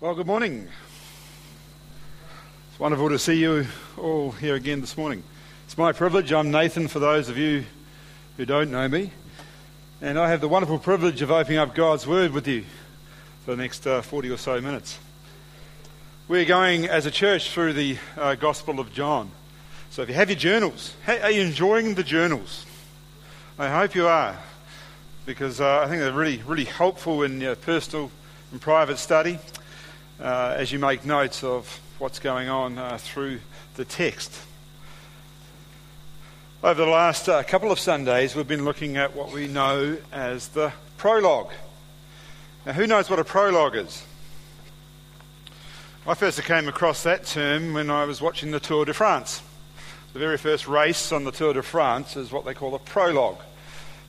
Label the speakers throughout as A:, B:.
A: Well, good morning. It's wonderful to see you all here again this morning. It's my privilege. I'm Nathan, for those of you who don't know me. And I have the wonderful privilege of opening up God's Word with you for the next uh, 40 or so minutes. We're going as a church through the uh, Gospel of John. So if you have your journals, are you enjoying the journals? I hope you are, because uh, I think they're really, really helpful in your personal and private study uh, as you make notes of what's going on uh, through the text. Over the last uh, couple of Sundays, we've been looking at what we know as the prologue. Now, who knows what a prologue is? I first came across that term when I was watching the Tour de France. The very first race on the Tour de France is what they call a prologue.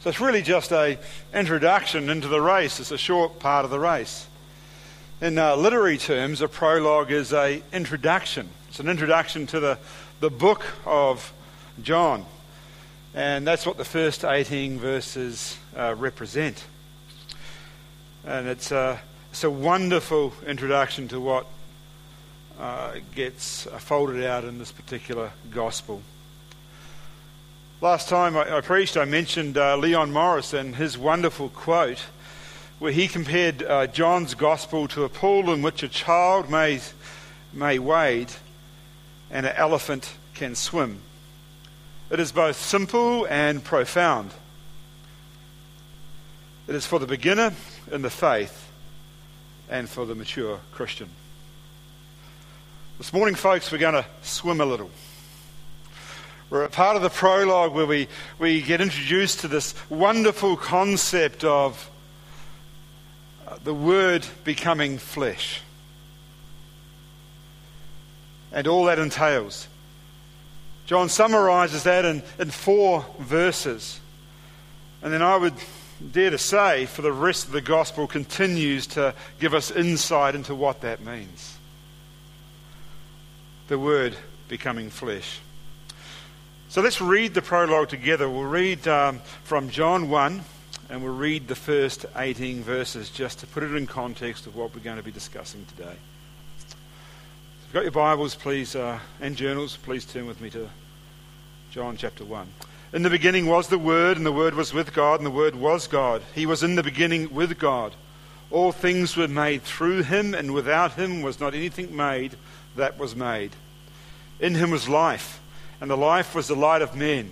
A: So it's really just an introduction into the race. It's a short part of the race. In uh, literary terms, a prologue is an introduction. It's an introduction to the, the book of John. And that's what the first 18 verses uh, represent. And it's a, it's a wonderful introduction to what uh, gets folded out in this particular gospel. Last time I, I preached, I mentioned uh, Leon Morris and his wonderful quote where he compared uh, John's gospel to a pool in which a child may, may wade and an elephant can swim. It is both simple and profound. It is for the beginner in the faith and for the mature Christian. This morning, folks, we're going to swim a little. We're at part of the prologue where we, we get introduced to this wonderful concept of the Word becoming flesh. And all that entails. John summarizes that in, in four verses. And then I would dare to say, for the rest of the gospel, continues to give us insight into what that means. The Word becoming flesh. So let's read the prologue together. We'll read um, from John 1 and we'll read the first 18 verses just to put it in context of what we're going to be discussing today. If you've got your Bibles, please, uh, and journals, please turn with me to John chapter 1. In the beginning was the Word, and the Word was with God, and the Word was God. He was in the beginning with God. All things were made through him, and without him was not anything made that was made. In him was life, and the life was the light of men.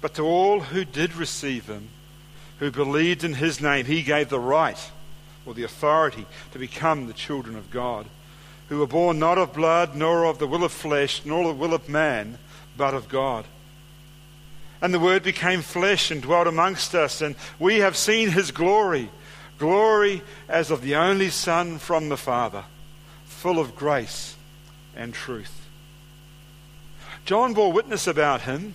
A: But to all who did receive him, who believed in his name, he gave the right or the authority to become the children of God, who were born not of blood, nor of the will of flesh, nor the will of man, but of God. And the Word became flesh and dwelt amongst us, and we have seen his glory glory as of the only Son from the Father, full of grace and truth. John bore witness about him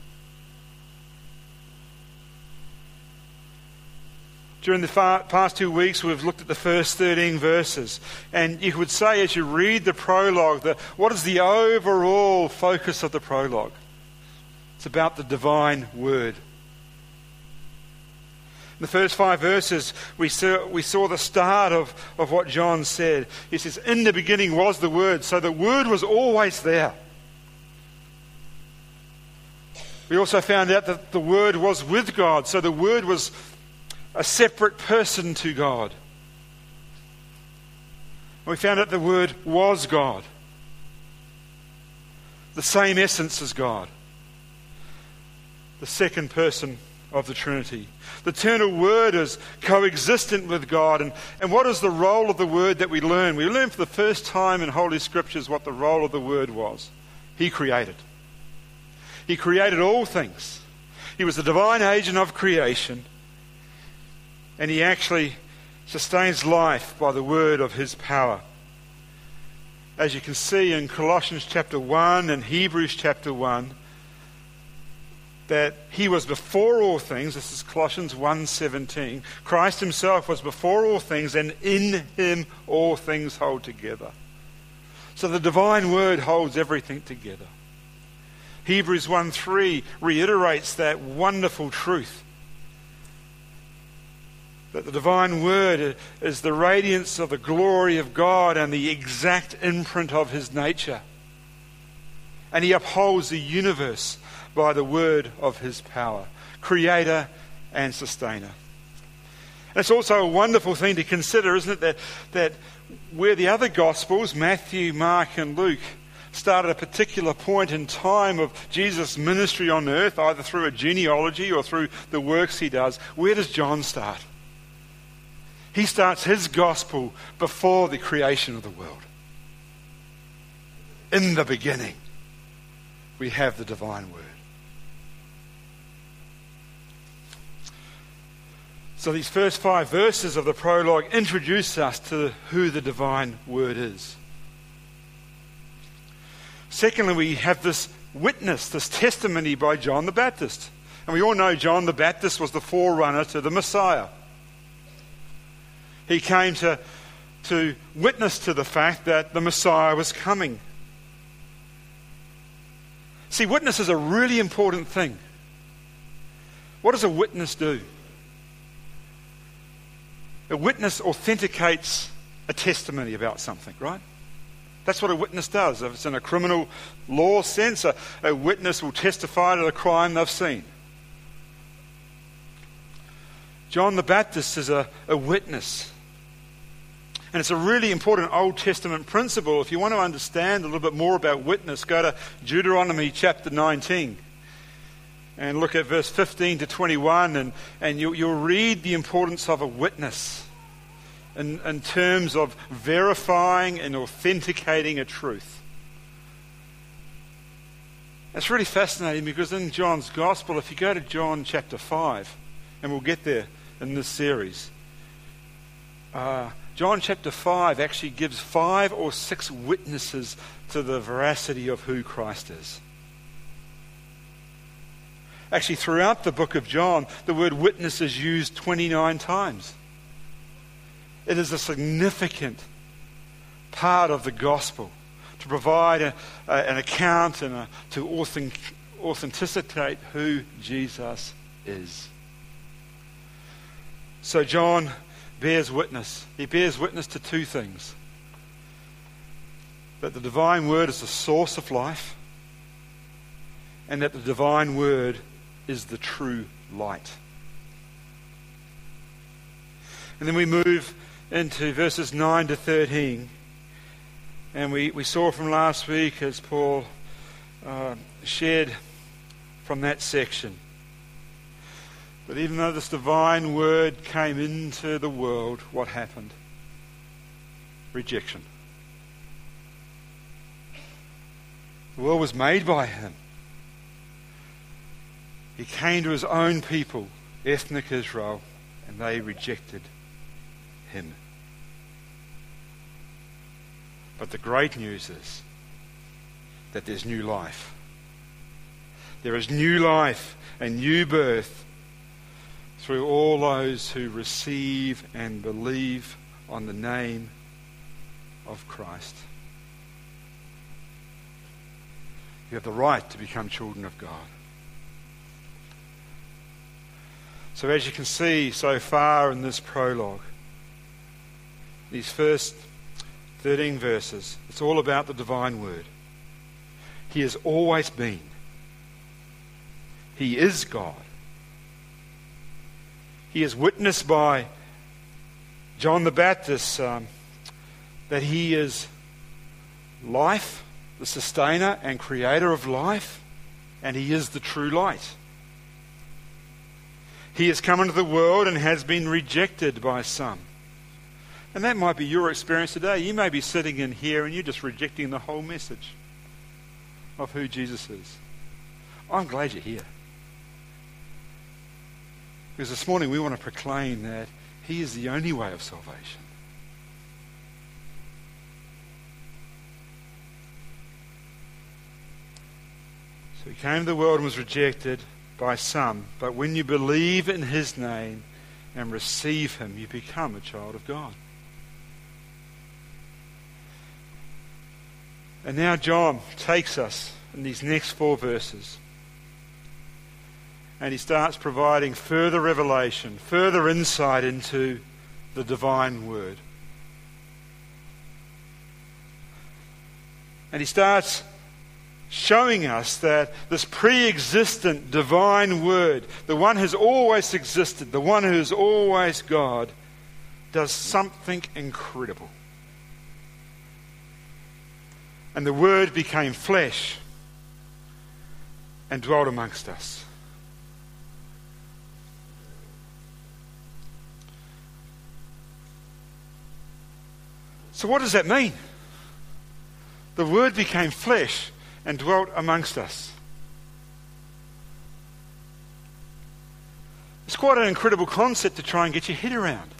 A: During the past two weeks, we've looked at the first 13 verses. And you would say, as you read the prologue, that what is the overall focus of the prologue? It's about the divine word. In the first five verses, we saw, we saw the start of, of what John said. He says, In the beginning was the Word. So the Word was always there. We also found out that the Word was with God. So the Word was a separate person to God. We found out the Word was God, the same essence as God, the second person of the Trinity. The eternal Word is coexistent with God. And, and what is the role of the Word that we learn? We learn for the first time in Holy Scriptures what the role of the Word was. He created. He created all things. He was the divine agent of creation. And He actually sustains life by the word of His power. As you can see in Colossians chapter 1 and Hebrews chapter 1, that he was before all things this is colossians 1.17 christ himself was before all things and in him all things hold together so the divine word holds everything together hebrews 1.3 reiterates that wonderful truth that the divine word is the radiance of the glory of god and the exact imprint of his nature and he upholds the universe by the word of his power, creator and sustainer. And it's also a wonderful thing to consider, isn't it, that, that where the other Gospels, Matthew, Mark, and Luke, start at a particular point in time of Jesus' ministry on earth, either through a genealogy or through the works he does, where does John start? He starts his gospel before the creation of the world. In the beginning, we have the divine word. So these first five verses of the prologue introduce us to who the divine word is. Secondly, we have this witness, this testimony by John the Baptist. And we all know John the Baptist was the forerunner to the Messiah. He came to, to witness to the fact that the Messiah was coming. See, witness is a really important thing. What does a witness do? A witness authenticates a testimony about something, right? That's what a witness does. If it's in a criminal law sense, a, a witness will testify to the crime they've seen. John the Baptist is a, a witness. And it's a really important Old Testament principle. If you want to understand a little bit more about witness, go to Deuteronomy chapter 19 and look at verse 15 to 21, and, and you, you'll read the importance of a witness in, in terms of verifying and authenticating a truth. It's really fascinating because in John's Gospel, if you go to John chapter 5, and we'll get there in this series, uh, John chapter 5 actually gives five or six witnesses to the veracity of who Christ is. Actually, throughout the book of John, the word witness is used 29 times. It is a significant part of the gospel to provide a, a, an account and a, to authentic, authenticate who Jesus is. So, John bears witness. He bears witness to two things that the divine word is the source of life, and that the divine word is the true light. And then we move into verses 9 to 13. And we, we saw from last week as Paul uh, shared from that section. But even though this divine word came into the world, what happened? Rejection. The world was made by him. He came to his own people, ethnic Israel, and they rejected him. But the great news is that there's new life. There is new life and new birth through all those who receive and believe on the name of Christ. You have the right to become children of God. So, as you can see so far in this prologue, these first 13 verses, it's all about the divine word. He has always been. He is God. He is witnessed by John the Baptist, um, that He is life, the sustainer and creator of life, and He is the true light. He has come into the world and has been rejected by some. And that might be your experience today. You may be sitting in here and you're just rejecting the whole message of who Jesus is. I'm glad you're here. Because this morning we want to proclaim that He is the only way of salvation. So He came to the world and was rejected by some. But when you believe in His name and receive Him, you become a child of God. And now John takes us in these next four verses and he starts providing further revelation, further insight into the divine word. And he starts showing us that this pre existent divine word, the one who's always existed, the one who is always God, does something incredible. And the word became flesh and dwelt amongst us. So, what does that mean? The Word became flesh and dwelt amongst us. It's quite an incredible concept to try and get your head around.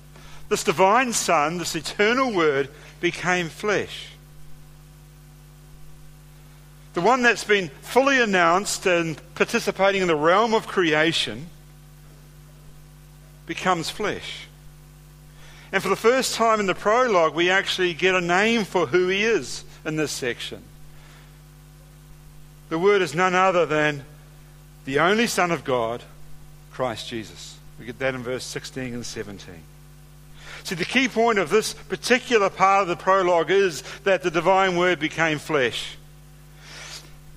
A: This divine Son, this eternal Word, became flesh. The one that's been fully announced and participating in the realm of creation becomes flesh. And for the first time in the prologue, we actually get a name for who he is in this section. The word is none other than the only Son of God, Christ Jesus. We get that in verse 16 and 17. See, the key point of this particular part of the prologue is that the divine word became flesh.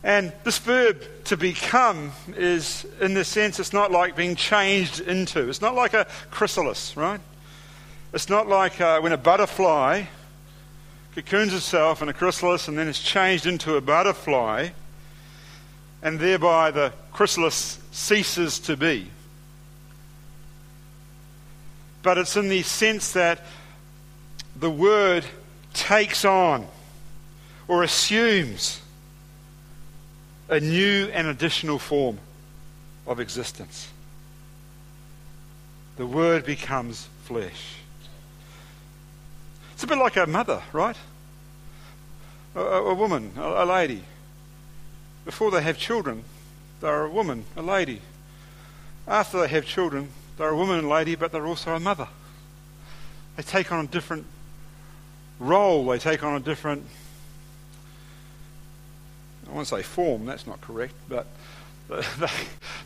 A: And this verb to become is, in the sense, it's not like being changed into. It's not like a chrysalis, right? It's not like uh, when a butterfly cocoons itself in a chrysalis and then is changed into a butterfly, and thereby the chrysalis ceases to be. But it's in the sense that the word takes on or assumes a new and additional form of existence. The word becomes flesh. It's a bit like a mother, right? A, a woman, a, a lady. Before they have children, they're a woman, a lady. After they have children, they're a woman and lady, but they're also a mother. They take on a different role, they take on a different, I want to say form, that's not correct, but they,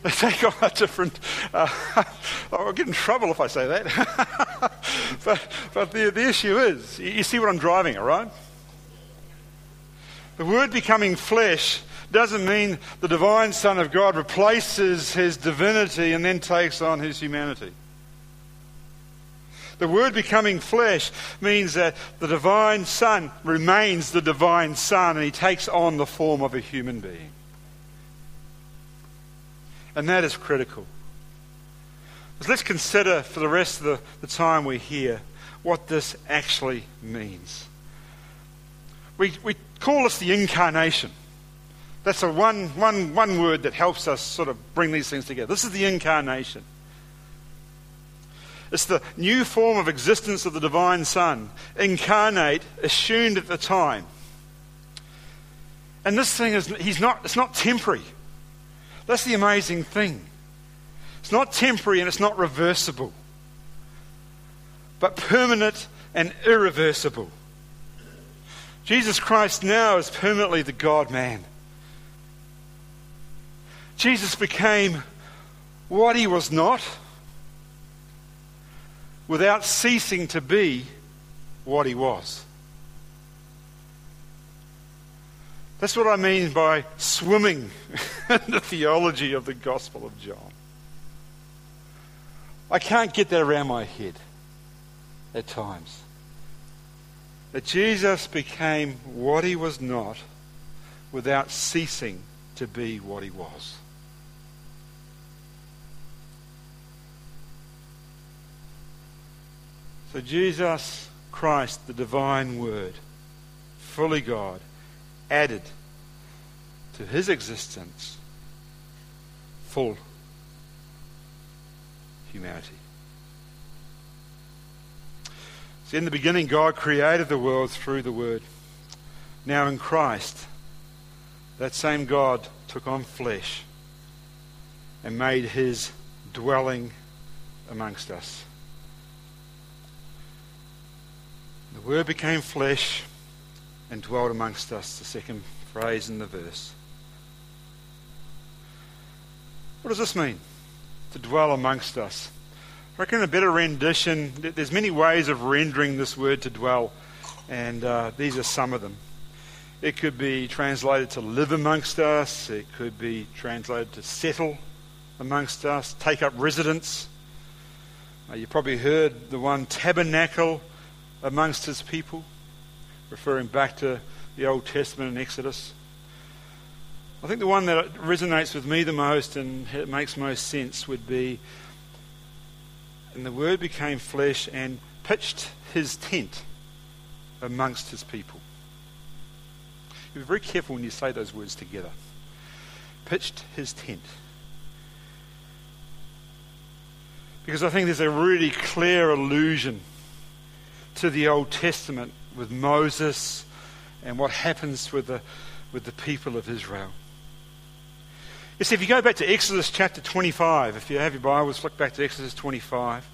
A: they take on a different. Uh, I'll get in trouble if I say that. but but the, the issue is you see what I'm driving at, right? The word becoming flesh doesn't mean the divine Son of God replaces his divinity and then takes on his humanity. The word becoming flesh means that the divine Son remains the divine Son and he takes on the form of a human being. And that is critical. Let's consider for the rest of the, the time we're here what this actually means. We, we call this the incarnation. That's a one, one, one word that helps us sort of bring these things together. This is the incarnation. It's the new form of existence of the divine Son, incarnate, assumed at the time. And this thing is he's not it's not temporary. That's the amazing thing. It's not temporary and it's not reversible, but permanent and irreversible. Jesus Christ now is permanently the God man. Jesus became what he was not without ceasing to be what he was. That's what I mean by swimming in the theology of the Gospel of John. I can't get that around my head at times. that Jesus became what he was not without ceasing to be what he was. So, Jesus Christ, the divine Word, fully God, added to his existence full humanity. See, in the beginning, God created the world through the Word. Now, in Christ, that same God took on flesh and made his dwelling amongst us. The Word became flesh and dwelt amongst us, the second phrase in the verse. What does this mean? To dwell amongst us. I reckon a better rendition, there's many ways of rendering this word to dwell, and uh, these are some of them. It could be translated to live amongst us, it could be translated to settle amongst us, take up residence. Uh, you probably heard the one tabernacle amongst his people, referring back to the Old Testament and Exodus. I think the one that resonates with me the most and it makes most sense would be and the Word became flesh and pitched his tent amongst his people. Be very careful when you say those words together. Pitched his tent. Because I think there's a really clear allusion to the Old Testament with Moses and what happens with the, with the people of Israel. You see, if you go back to Exodus chapter 25, if you have your Bibles, flick back to Exodus 25,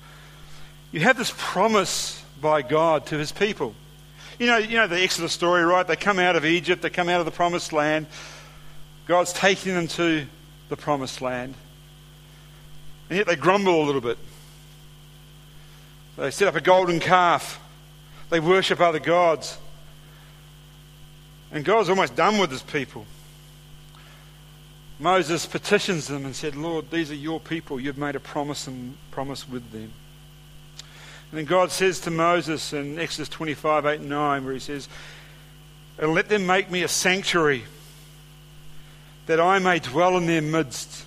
A: you have this promise by God to his people. You know, you know the Exodus story, right? They come out of Egypt, they come out of the promised land. God's taking them to the promised land. And yet they grumble a little bit. They set up a golden calf. They worship other gods. And God's almost done with his people. Moses petitions them and said, Lord, these are your people. You've made a promise and promise with them. And then God says to Moses in Exodus 25, 8 and 9, where he says, And let them make me a sanctuary that I may dwell in their midst.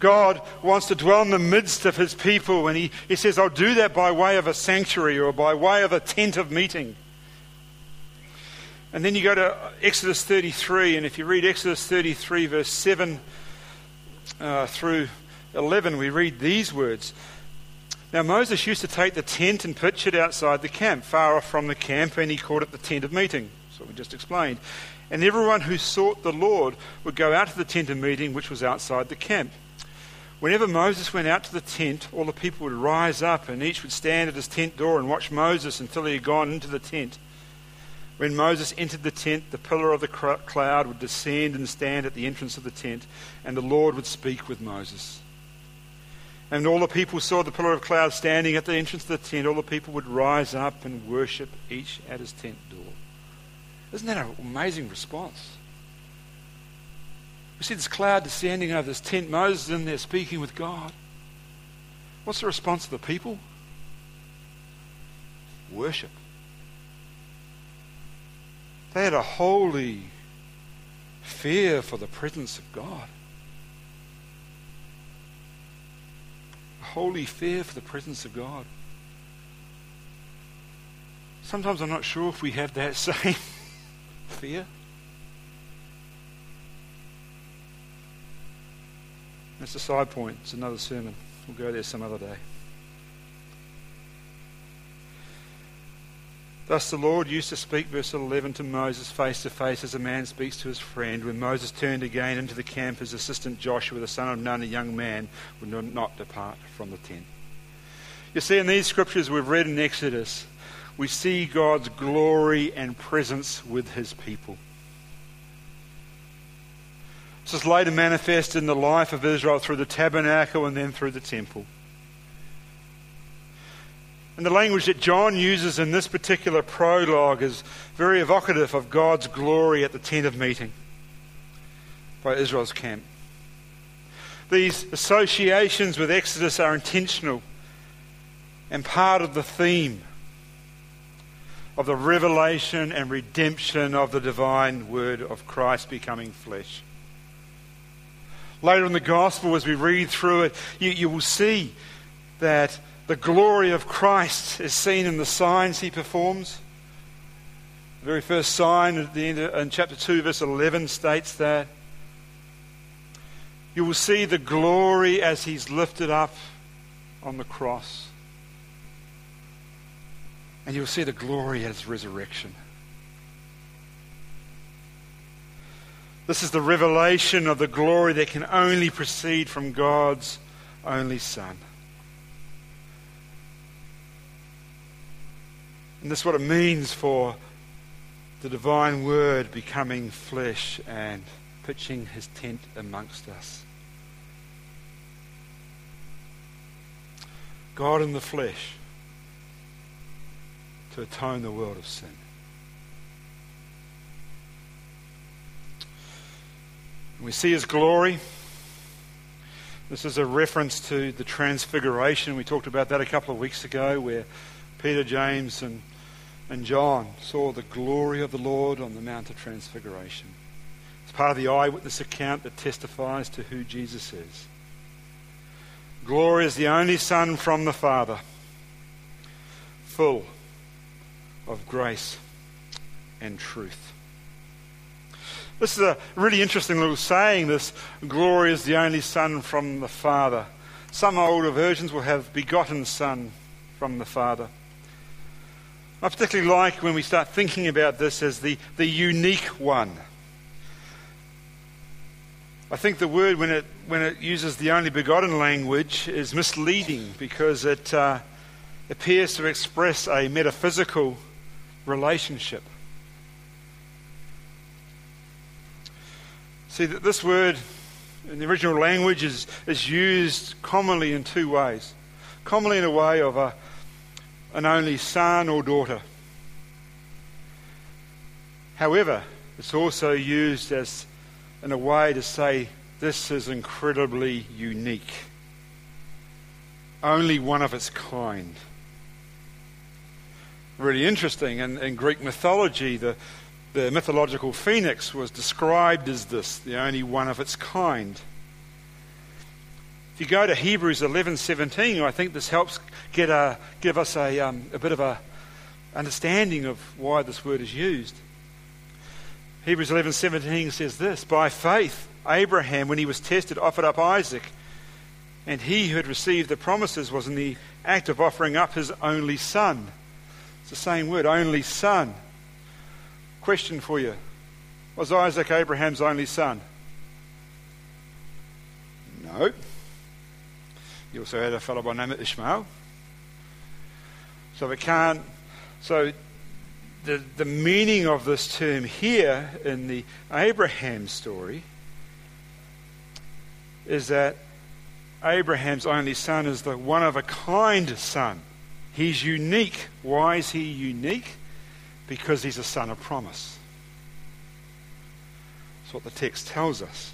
A: God wants to dwell in the midst of his people, and he, he says, I'll do that by way of a sanctuary or by way of a tent of meeting. And then you go to Exodus 33, and if you read Exodus 33, verse 7 uh, through 11, we read these words. Now, Moses used to take the tent and pitch it outside the camp, far off from the camp, and he called it the tent of meeting. So we just explained. And everyone who sought the Lord would go out to the tent of meeting, which was outside the camp. Whenever Moses went out to the tent, all the people would rise up, and each would stand at his tent door and watch Moses until he had gone into the tent. When Moses entered the tent, the pillar of the cloud would descend and stand at the entrance of the tent, and the Lord would speak with Moses. And all the people saw the pillar of cloud standing at the entrance of the tent. All the people would rise up and worship each at his tent door. Isn't that an amazing response? We see this cloud descending over this tent. Moses in there speaking with God. What's the response of the people? Worship. They had a holy fear for the presence of God. A holy fear for the presence of God. Sometimes I'm not sure if we have that same fear. That's a side point. It's another sermon. We'll go there some other day. Thus the Lord used to speak, verse 11, to Moses face to face as a man speaks to his friend. When Moses turned again into the camp, his assistant Joshua, the son of Nun, a young man, would not depart from the tent. You see, in these scriptures we've read in Exodus, we see God's glory and presence with his people. This is later manifested in the life of Israel through the tabernacle and then through the temple. And the language that John uses in this particular prologue is very evocative of God's glory at the tent of meeting by Israel's camp. These associations with Exodus are intentional and part of the theme. of the revelation and redemption of the divine word of Christ becoming flesh. Later in the gospel, as we read through it, you, you will see that the glory of Christ is seen in the signs he performs. The very first sign at the end of, in chapter 2, verse 11 states that. You will see the glory as he's lifted up on the cross. And you'll see the glory at his resurrection. This is the revelation of the glory that can only proceed from God's only Son. And this is what it means for the divine word becoming flesh and pitching his tent amongst us. God in the flesh to atone the world of sin. We see his glory. This is a reference to the transfiguration. We talked about that a couple of weeks ago, where Peter, James, and, and John saw the glory of the Lord on the Mount of Transfiguration. It's part of the eyewitness account that testifies to who Jesus is. Glory is the only Son from the Father, full of grace and truth. This is a really interesting little saying. This glory is the only Son from the Father. Some older versions will have begotten Son from the Father. I particularly like when we start thinking about this as the, the unique one. I think the word, when it, when it uses the only begotten language, is misleading because it uh, appears to express a metaphysical relationship. See, that this word in the original language is, is used commonly in two ways. Commonly in a way of a, an only son or daughter. However, it's also used as in a way to say this is incredibly unique. Only one of its kind. Really interesting. In, in Greek mythology, the, the mythological phoenix was described as this, the only one of its kind. If you go to Hebrews 11:17, I think this helps get a, give us a, um, a bit of a understanding of why this word is used. Hebrews 11:17 says this: By faith, Abraham, when he was tested, offered up Isaac, and he who had received the promises was in the act of offering up his only son. It's the same word, only son. Question for you Was Isaac Abraham's only son? No. He also had a fellow by name of Ishmael. So we can't. So the, the meaning of this term here in the Abraham story is that Abraham's only son is the one of a kind son. He's unique. Why is he unique? Because he's a son of promise. That's what the text tells us.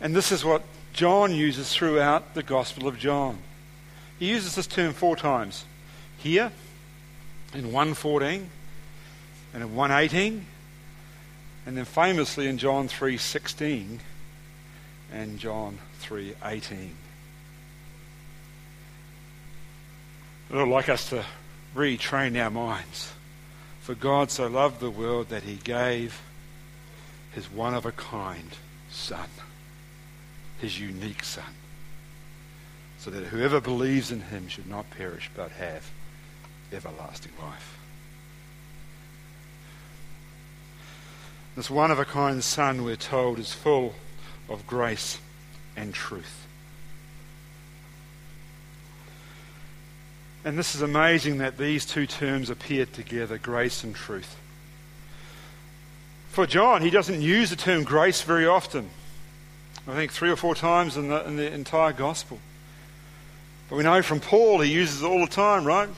A: And this is what John uses throughout the Gospel of John. He uses this term four times. Here, in 114, and in 118, and then famously in John 3:16 and John 3:18. I would like us to retrain our minds. For God so loved the world that he gave his one of a kind Son, his unique Son, so that whoever believes in him should not perish but have everlasting life. This one of a kind Son, we're told, is full of grace and truth. And this is amazing that these two terms appear together grace and truth. For John, he doesn't use the term grace very often. I think three or four times in the, in the entire gospel. But we know from Paul, he uses it all the time, right?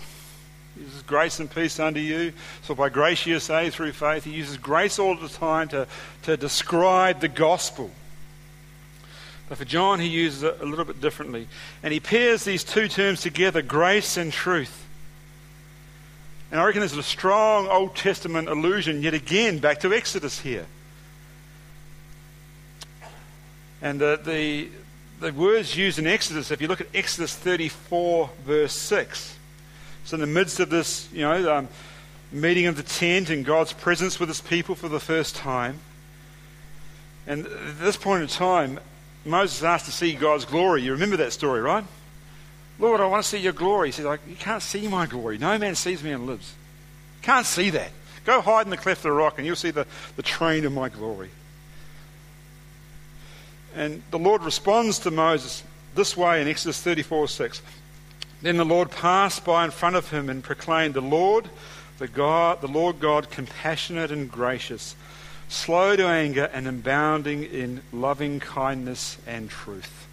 A: He uses grace and peace unto you. So by grace you say through faith. He uses grace all the time to, to describe the gospel. But for John, he uses it a little bit differently. And he pairs these two terms together grace and truth. And I reckon there's a strong Old Testament allusion yet again back to Exodus here. And the, the, the words used in Exodus, if you look at Exodus 34, verse 6, so in the midst of this, you know, um, meeting of the tent and God's presence with his people for the first time, and at this point in time, Moses asked to see God's glory. You remember that story, right? Lord, I want to see your glory. He said, like, You can't see my glory. No man sees me and lives. Can't see that. Go hide in the cleft of the rock and you'll see the, the train of my glory. And the Lord responds to Moses this way in Exodus 34 6. Then the Lord passed by in front of him and proclaimed, The Lord, the God, the Lord God, compassionate and gracious, slow to anger and abounding in loving kindness and truth.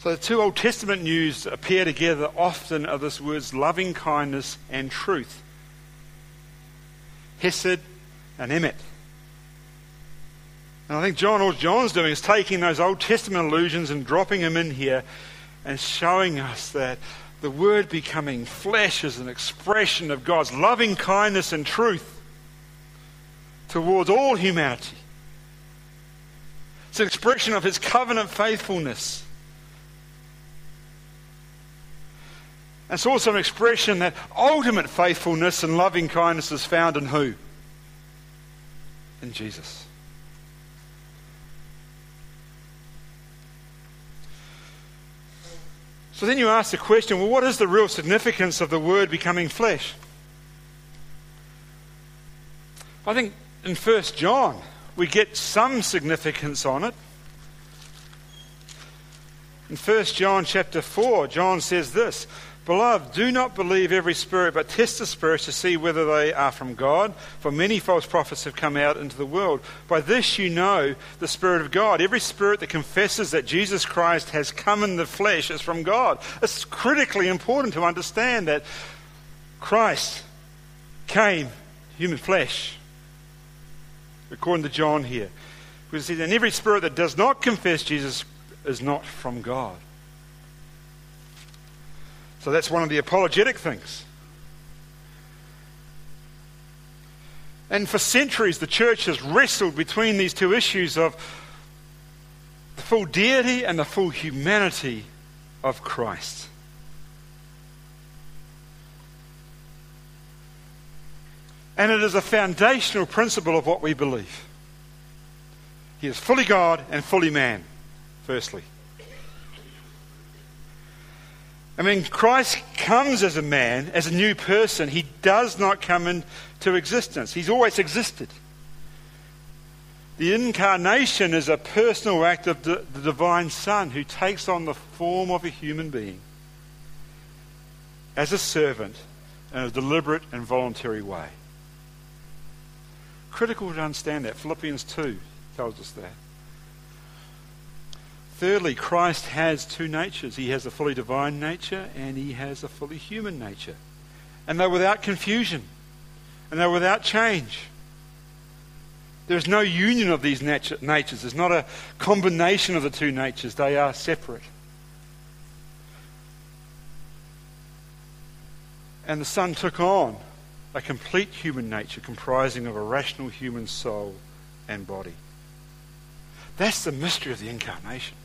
A: So the two Old Testament news appear together often are this words loving kindness and truth. Hesed and Emet. And I think John, all John's doing is taking those Old Testament allusions and dropping them in here and showing us that the Word becoming flesh is an expression of God's loving kindness and truth towards all humanity. It's an expression of His covenant faithfulness. It's also an expression that ultimate faithfulness and loving kindness is found in who? In Jesus. So then you ask the question well, what is the real significance of the Word becoming flesh? I think in 1 John we get some significance on it. In 1 John chapter 4, John says this Beloved, do not believe every spirit, but test the spirits to see whether they are from God. For many false prophets have come out into the world. By this you know the Spirit of God. Every spirit that confesses that Jesus Christ has come in the flesh is from God. It's critically important to understand that Christ came human flesh, according to John here. Because he says, and every spirit that does not confess Jesus is not from God. So that's one of the apologetic things. And for centuries, the church has wrestled between these two issues of the full deity and the full humanity of Christ. And it is a foundational principle of what we believe. He is fully God and fully man, firstly. I mean, Christ comes as a man, as a new person. He does not come into existence, he's always existed. The incarnation is a personal act of the, the divine Son who takes on the form of a human being as a servant in a deliberate and voluntary way. Critical to understand that. Philippians 2 tells us that. Thirdly, Christ has two natures. He has a fully divine nature and he has a fully human nature. And they're without confusion and they're without change. There's no union of these natu- natures. There's not a combination of the two natures. They are separate. And the Son took on a complete human nature comprising of a rational human soul and body. That's the mystery of the incarnation.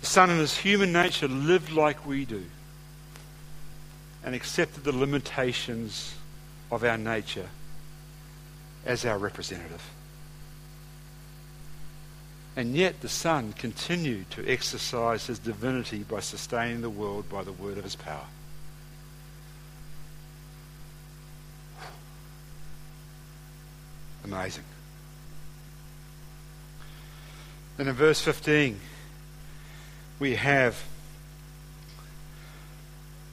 A: The Son in his human nature lived like we do and accepted the limitations of our nature as our representative. And yet the Son continued to exercise his divinity by sustaining the world by the word of his power. Amazing. Then in verse 15, we have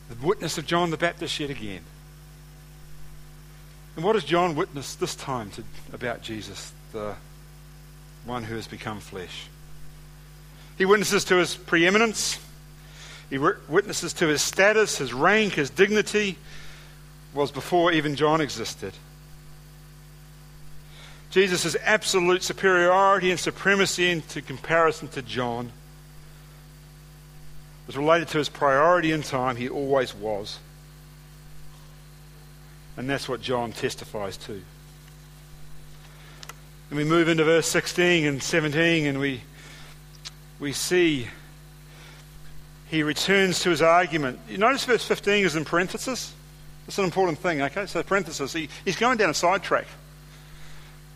A: the witness of John the Baptist yet again. And what does John witness this time to, about Jesus, the one who has become flesh? He witnesses to his preeminence. He witnesses to his status, his rank, his dignity was before even John existed. Jesus' absolute superiority and supremacy into comparison to John was related to his priority in time, he always was. And that's what John testifies to. And we move into verse 16 and 17, and we, we see he returns to his argument. You notice verse 15 is in parenthesis? It's an important thing, okay? So, parenthesis, he, he's going down a sidetrack.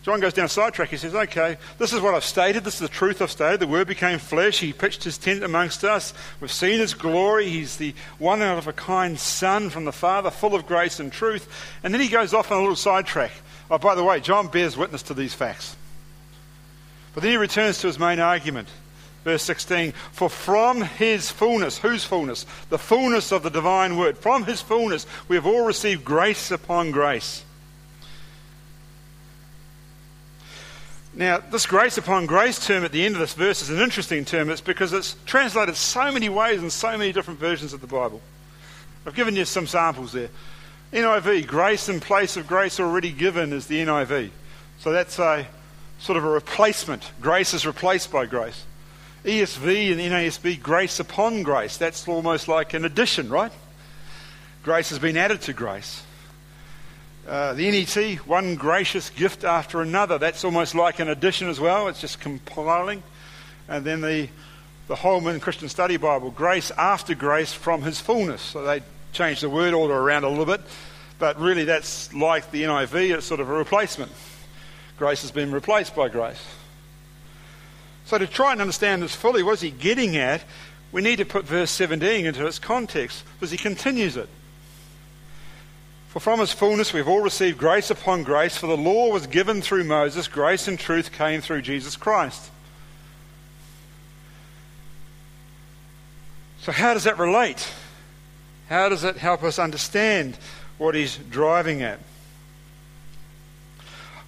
A: John goes down a sidetrack. He says, Okay, this is what I've stated. This is the truth I've stated. The Word became flesh. He pitched his tent amongst us. We've seen his glory. He's the one out of a kind Son from the Father, full of grace and truth. And then he goes off on a little sidetrack. Oh, by the way, John bears witness to these facts. But then he returns to his main argument. Verse 16, for from his fullness, whose fullness? The fullness of the divine word. From his fullness, we have all received grace upon grace. Now, this grace upon grace term at the end of this verse is an interesting term. It's because it's translated so many ways in so many different versions of the Bible. I've given you some samples there. NIV, grace in place of grace already given, is the NIV. So that's a sort of a replacement. Grace is replaced by grace. ESV and NASB, grace upon grace. That's almost like an addition, right? Grace has been added to grace. Uh, the NET, one gracious gift after another. That's almost like an addition as well. It's just compiling. And then the, the Holman Christian Study Bible, grace after grace from his fullness. So they changed the word order around a little bit. But really, that's like the NIV, it's sort of a replacement. Grace has been replaced by grace. So to try and understand this fully, what is he getting at? We need to put verse 17 into its context because he continues it. For from his fullness we've all received grace upon grace, for the law was given through Moses, grace and truth came through Jesus Christ. So, how does that relate? How does it help us understand what he's driving at?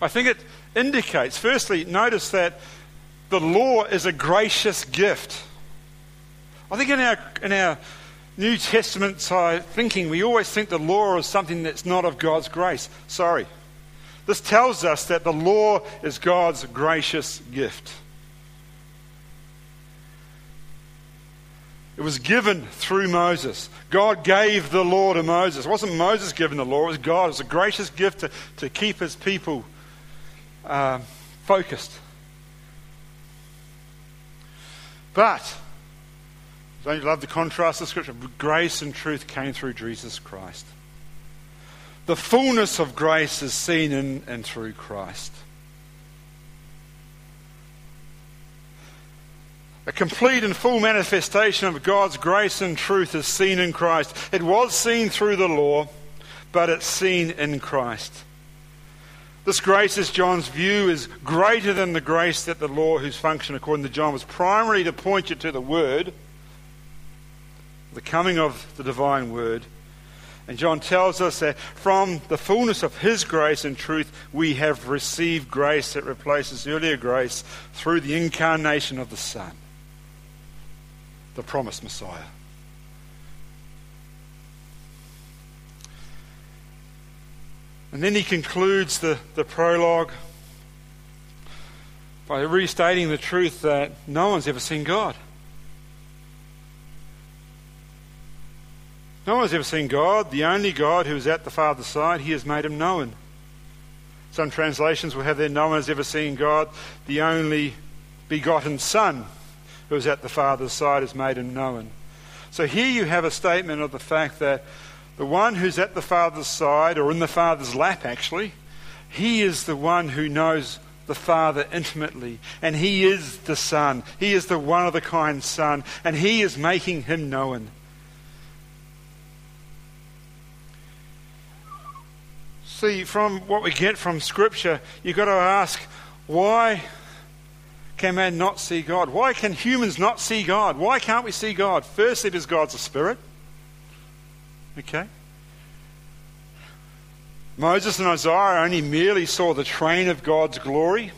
A: I think it indicates, firstly, notice that the law is a gracious gift. I think in our, in our New Testament thinking, we always think the law is something that's not of God's grace. Sorry. This tells us that the law is God's gracious gift. It was given through Moses. God gave the law to Moses. It wasn't Moses giving the law, it was God. It was a gracious gift to, to keep his people uh, focused. But don't you love the contrast of Scripture? Grace and truth came through Jesus Christ. The fullness of grace is seen in and through Christ. A complete and full manifestation of God's grace and truth is seen in Christ. It was seen through the law, but it's seen in Christ. This grace, as John's view, is greater than the grace that the law, whose function, according to John, was primarily to point you to the Word the coming of the divine word. And John tells us that from the fullness of his grace and truth, we have received grace that replaces earlier grace through the incarnation of the Son, the promised Messiah. And then he concludes the, the prologue by restating the truth that no one's ever seen God. No one has ever seen God, the only God who is at the Father's side. He has made him known. Some translations will have there, no one has ever seen God, the only begotten Son who is at the Father's side has made him known. So here you have a statement of the fact that the one who's at the Father's side, or in the Father's lap actually, he is the one who knows the Father intimately, and he is the Son. He is the one of the kind Son, and he is making him known. See, from what we get from Scripture, you've got to ask why can man not see God? Why can humans not see God? Why can't we see God? Firstly, because God's a spirit. Okay? Moses and Isaiah only merely saw the train of God's glory.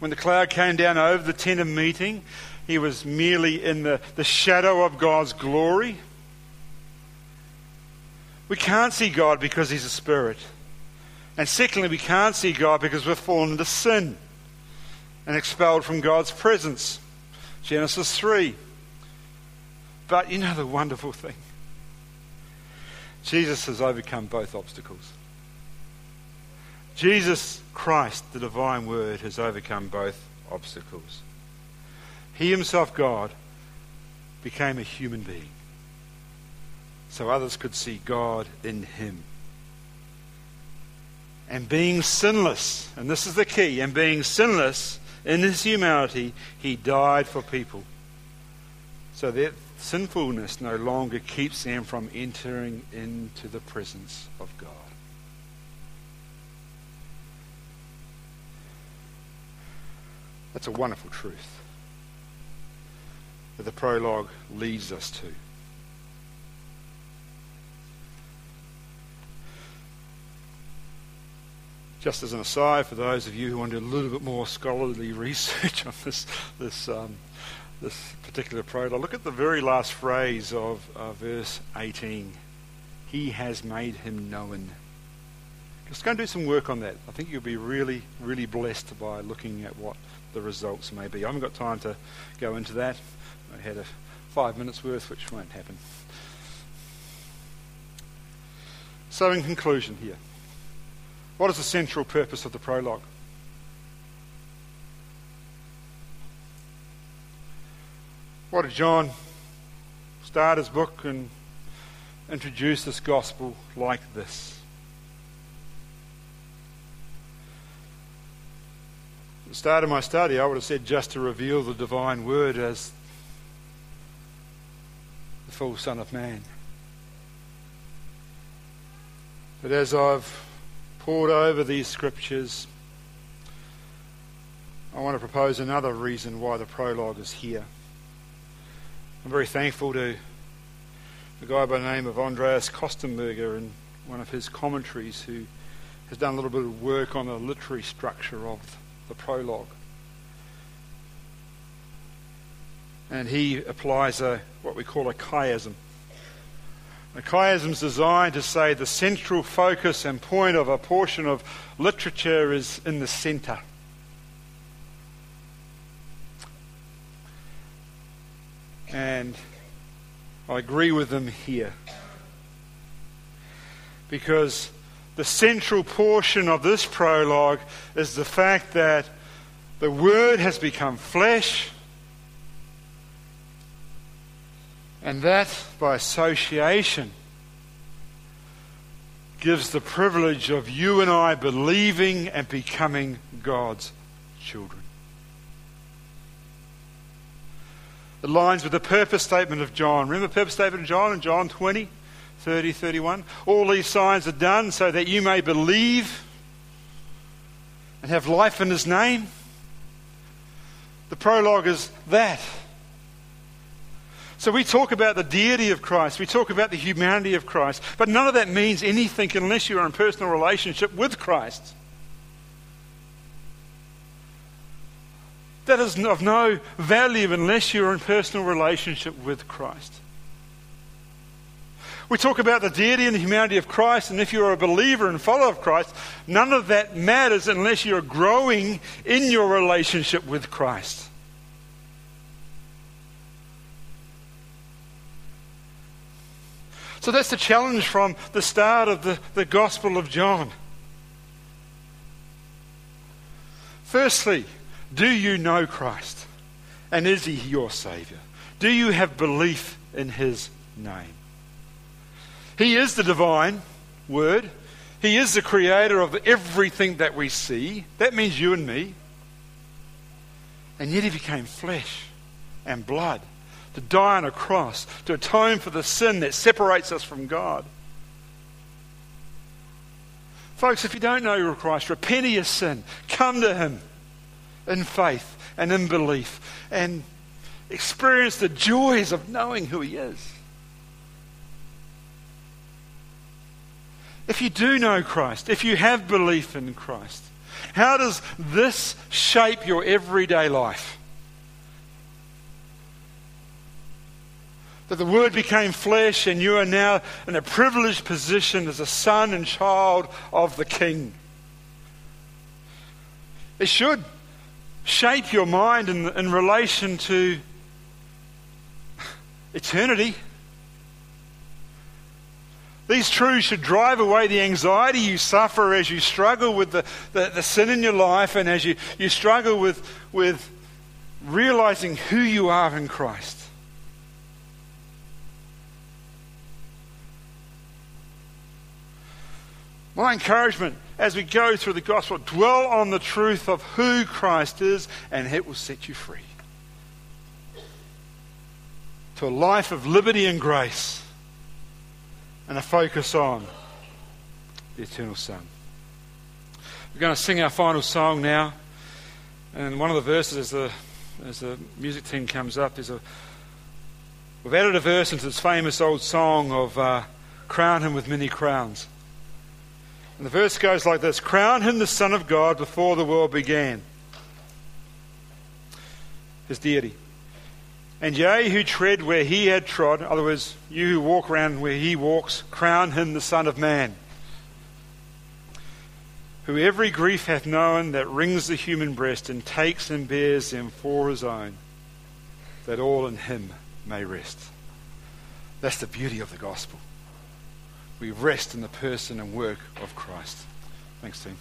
A: When the cloud came down over the tent of meeting, he was merely in the, the shadow of God's glory. We can't see God because He's a spirit. And secondly, we can't see God because we've fallen into sin and expelled from God's presence. Genesis 3. But you know the wonderful thing? Jesus has overcome both obstacles. Jesus Christ, the divine word, has overcome both obstacles. He himself, God, became a human being so others could see God in him. And being sinless, and this is the key, and being sinless in his humanity, he died for people. So that sinfulness no longer keeps them from entering into the presence of God. That's a wonderful truth that the prologue leads us to. Just as an aside, for those of you who want to do a little bit more scholarly research on this, this, um, this particular prologue, look at the very last phrase of uh, verse 18. He has made him known. Just go and do some work on that. I think you'll be really, really blessed by looking at what the results may be. I haven't got time to go into that. I had a five minutes worth, which won't happen. So, in conclusion, here. What is the central purpose of the prologue? Why did John start his book and introduce this gospel like this? At the start of my study, I would have said just to reveal the divine word as the full Son of Man. But as I've pored over these scriptures, I want to propose another reason why the prologue is here. I'm very thankful to a guy by the name of Andreas Kostenberger in one of his commentaries who has done a little bit of work on the literary structure of the prologue. And he applies a what we call a chiasm. The chiasm is designed to say the central focus and point of a portion of literature is in the center. And I agree with them here. Because the central portion of this prologue is the fact that the Word has become flesh And that, by association, gives the privilege of you and I believing and becoming God's children. It aligns with the purpose statement of John. Remember the purpose statement of John in John 20, 30, 31? All these signs are done so that you may believe and have life in his name. The prologue is that. So we talk about the deity of Christ, we talk about the humanity of Christ, but none of that means anything unless you're in personal relationship with Christ. That is of no value unless you're in personal relationship with Christ. We talk about the deity and the humanity of Christ, and if you're a believer and follower of Christ, none of that matters unless you're growing in your relationship with Christ. So that's the challenge from the start of the, the Gospel of John. Firstly, do you know Christ? And is he your Savior? Do you have belief in his name? He is the divine Word. He is the creator of everything that we see. That means you and me. And yet he became flesh and blood to die on a cross, to atone for the sin that separates us from God. Folks, if you don't know Christ, repent of your sin. Come to Him in faith and in belief and experience the joys of knowing who He is. If you do know Christ, if you have belief in Christ, how does this shape your everyday life? That the Word became flesh and you are now in a privileged position as a son and child of the King. It should shape your mind in, in relation to eternity. These truths should drive away the anxiety you suffer as you struggle with the, the, the, sin in your life and as you, you struggle with, with realizing who you are in Christ. My encouragement as we go through the gospel, dwell on the truth of who Christ is, and it will set you free to a life of liberty and grace and a focus on the eternal Son. We're going to sing our final song now. And one of the verses, as the, as the music team comes up, is a. We've added a verse into this famous old song of uh, Crown Him with Many Crowns. And the verse goes like this Crown Him the Son of God before the world began. His deity. And ye who tread where he had trod, other words, you who walk around where he walks, crown him the Son of Man. Who every grief hath known that wrings the human breast and takes and bears them for his own, that all in him may rest. That's the beauty of the gospel. We rest in the person and work of Christ. Thanks, team.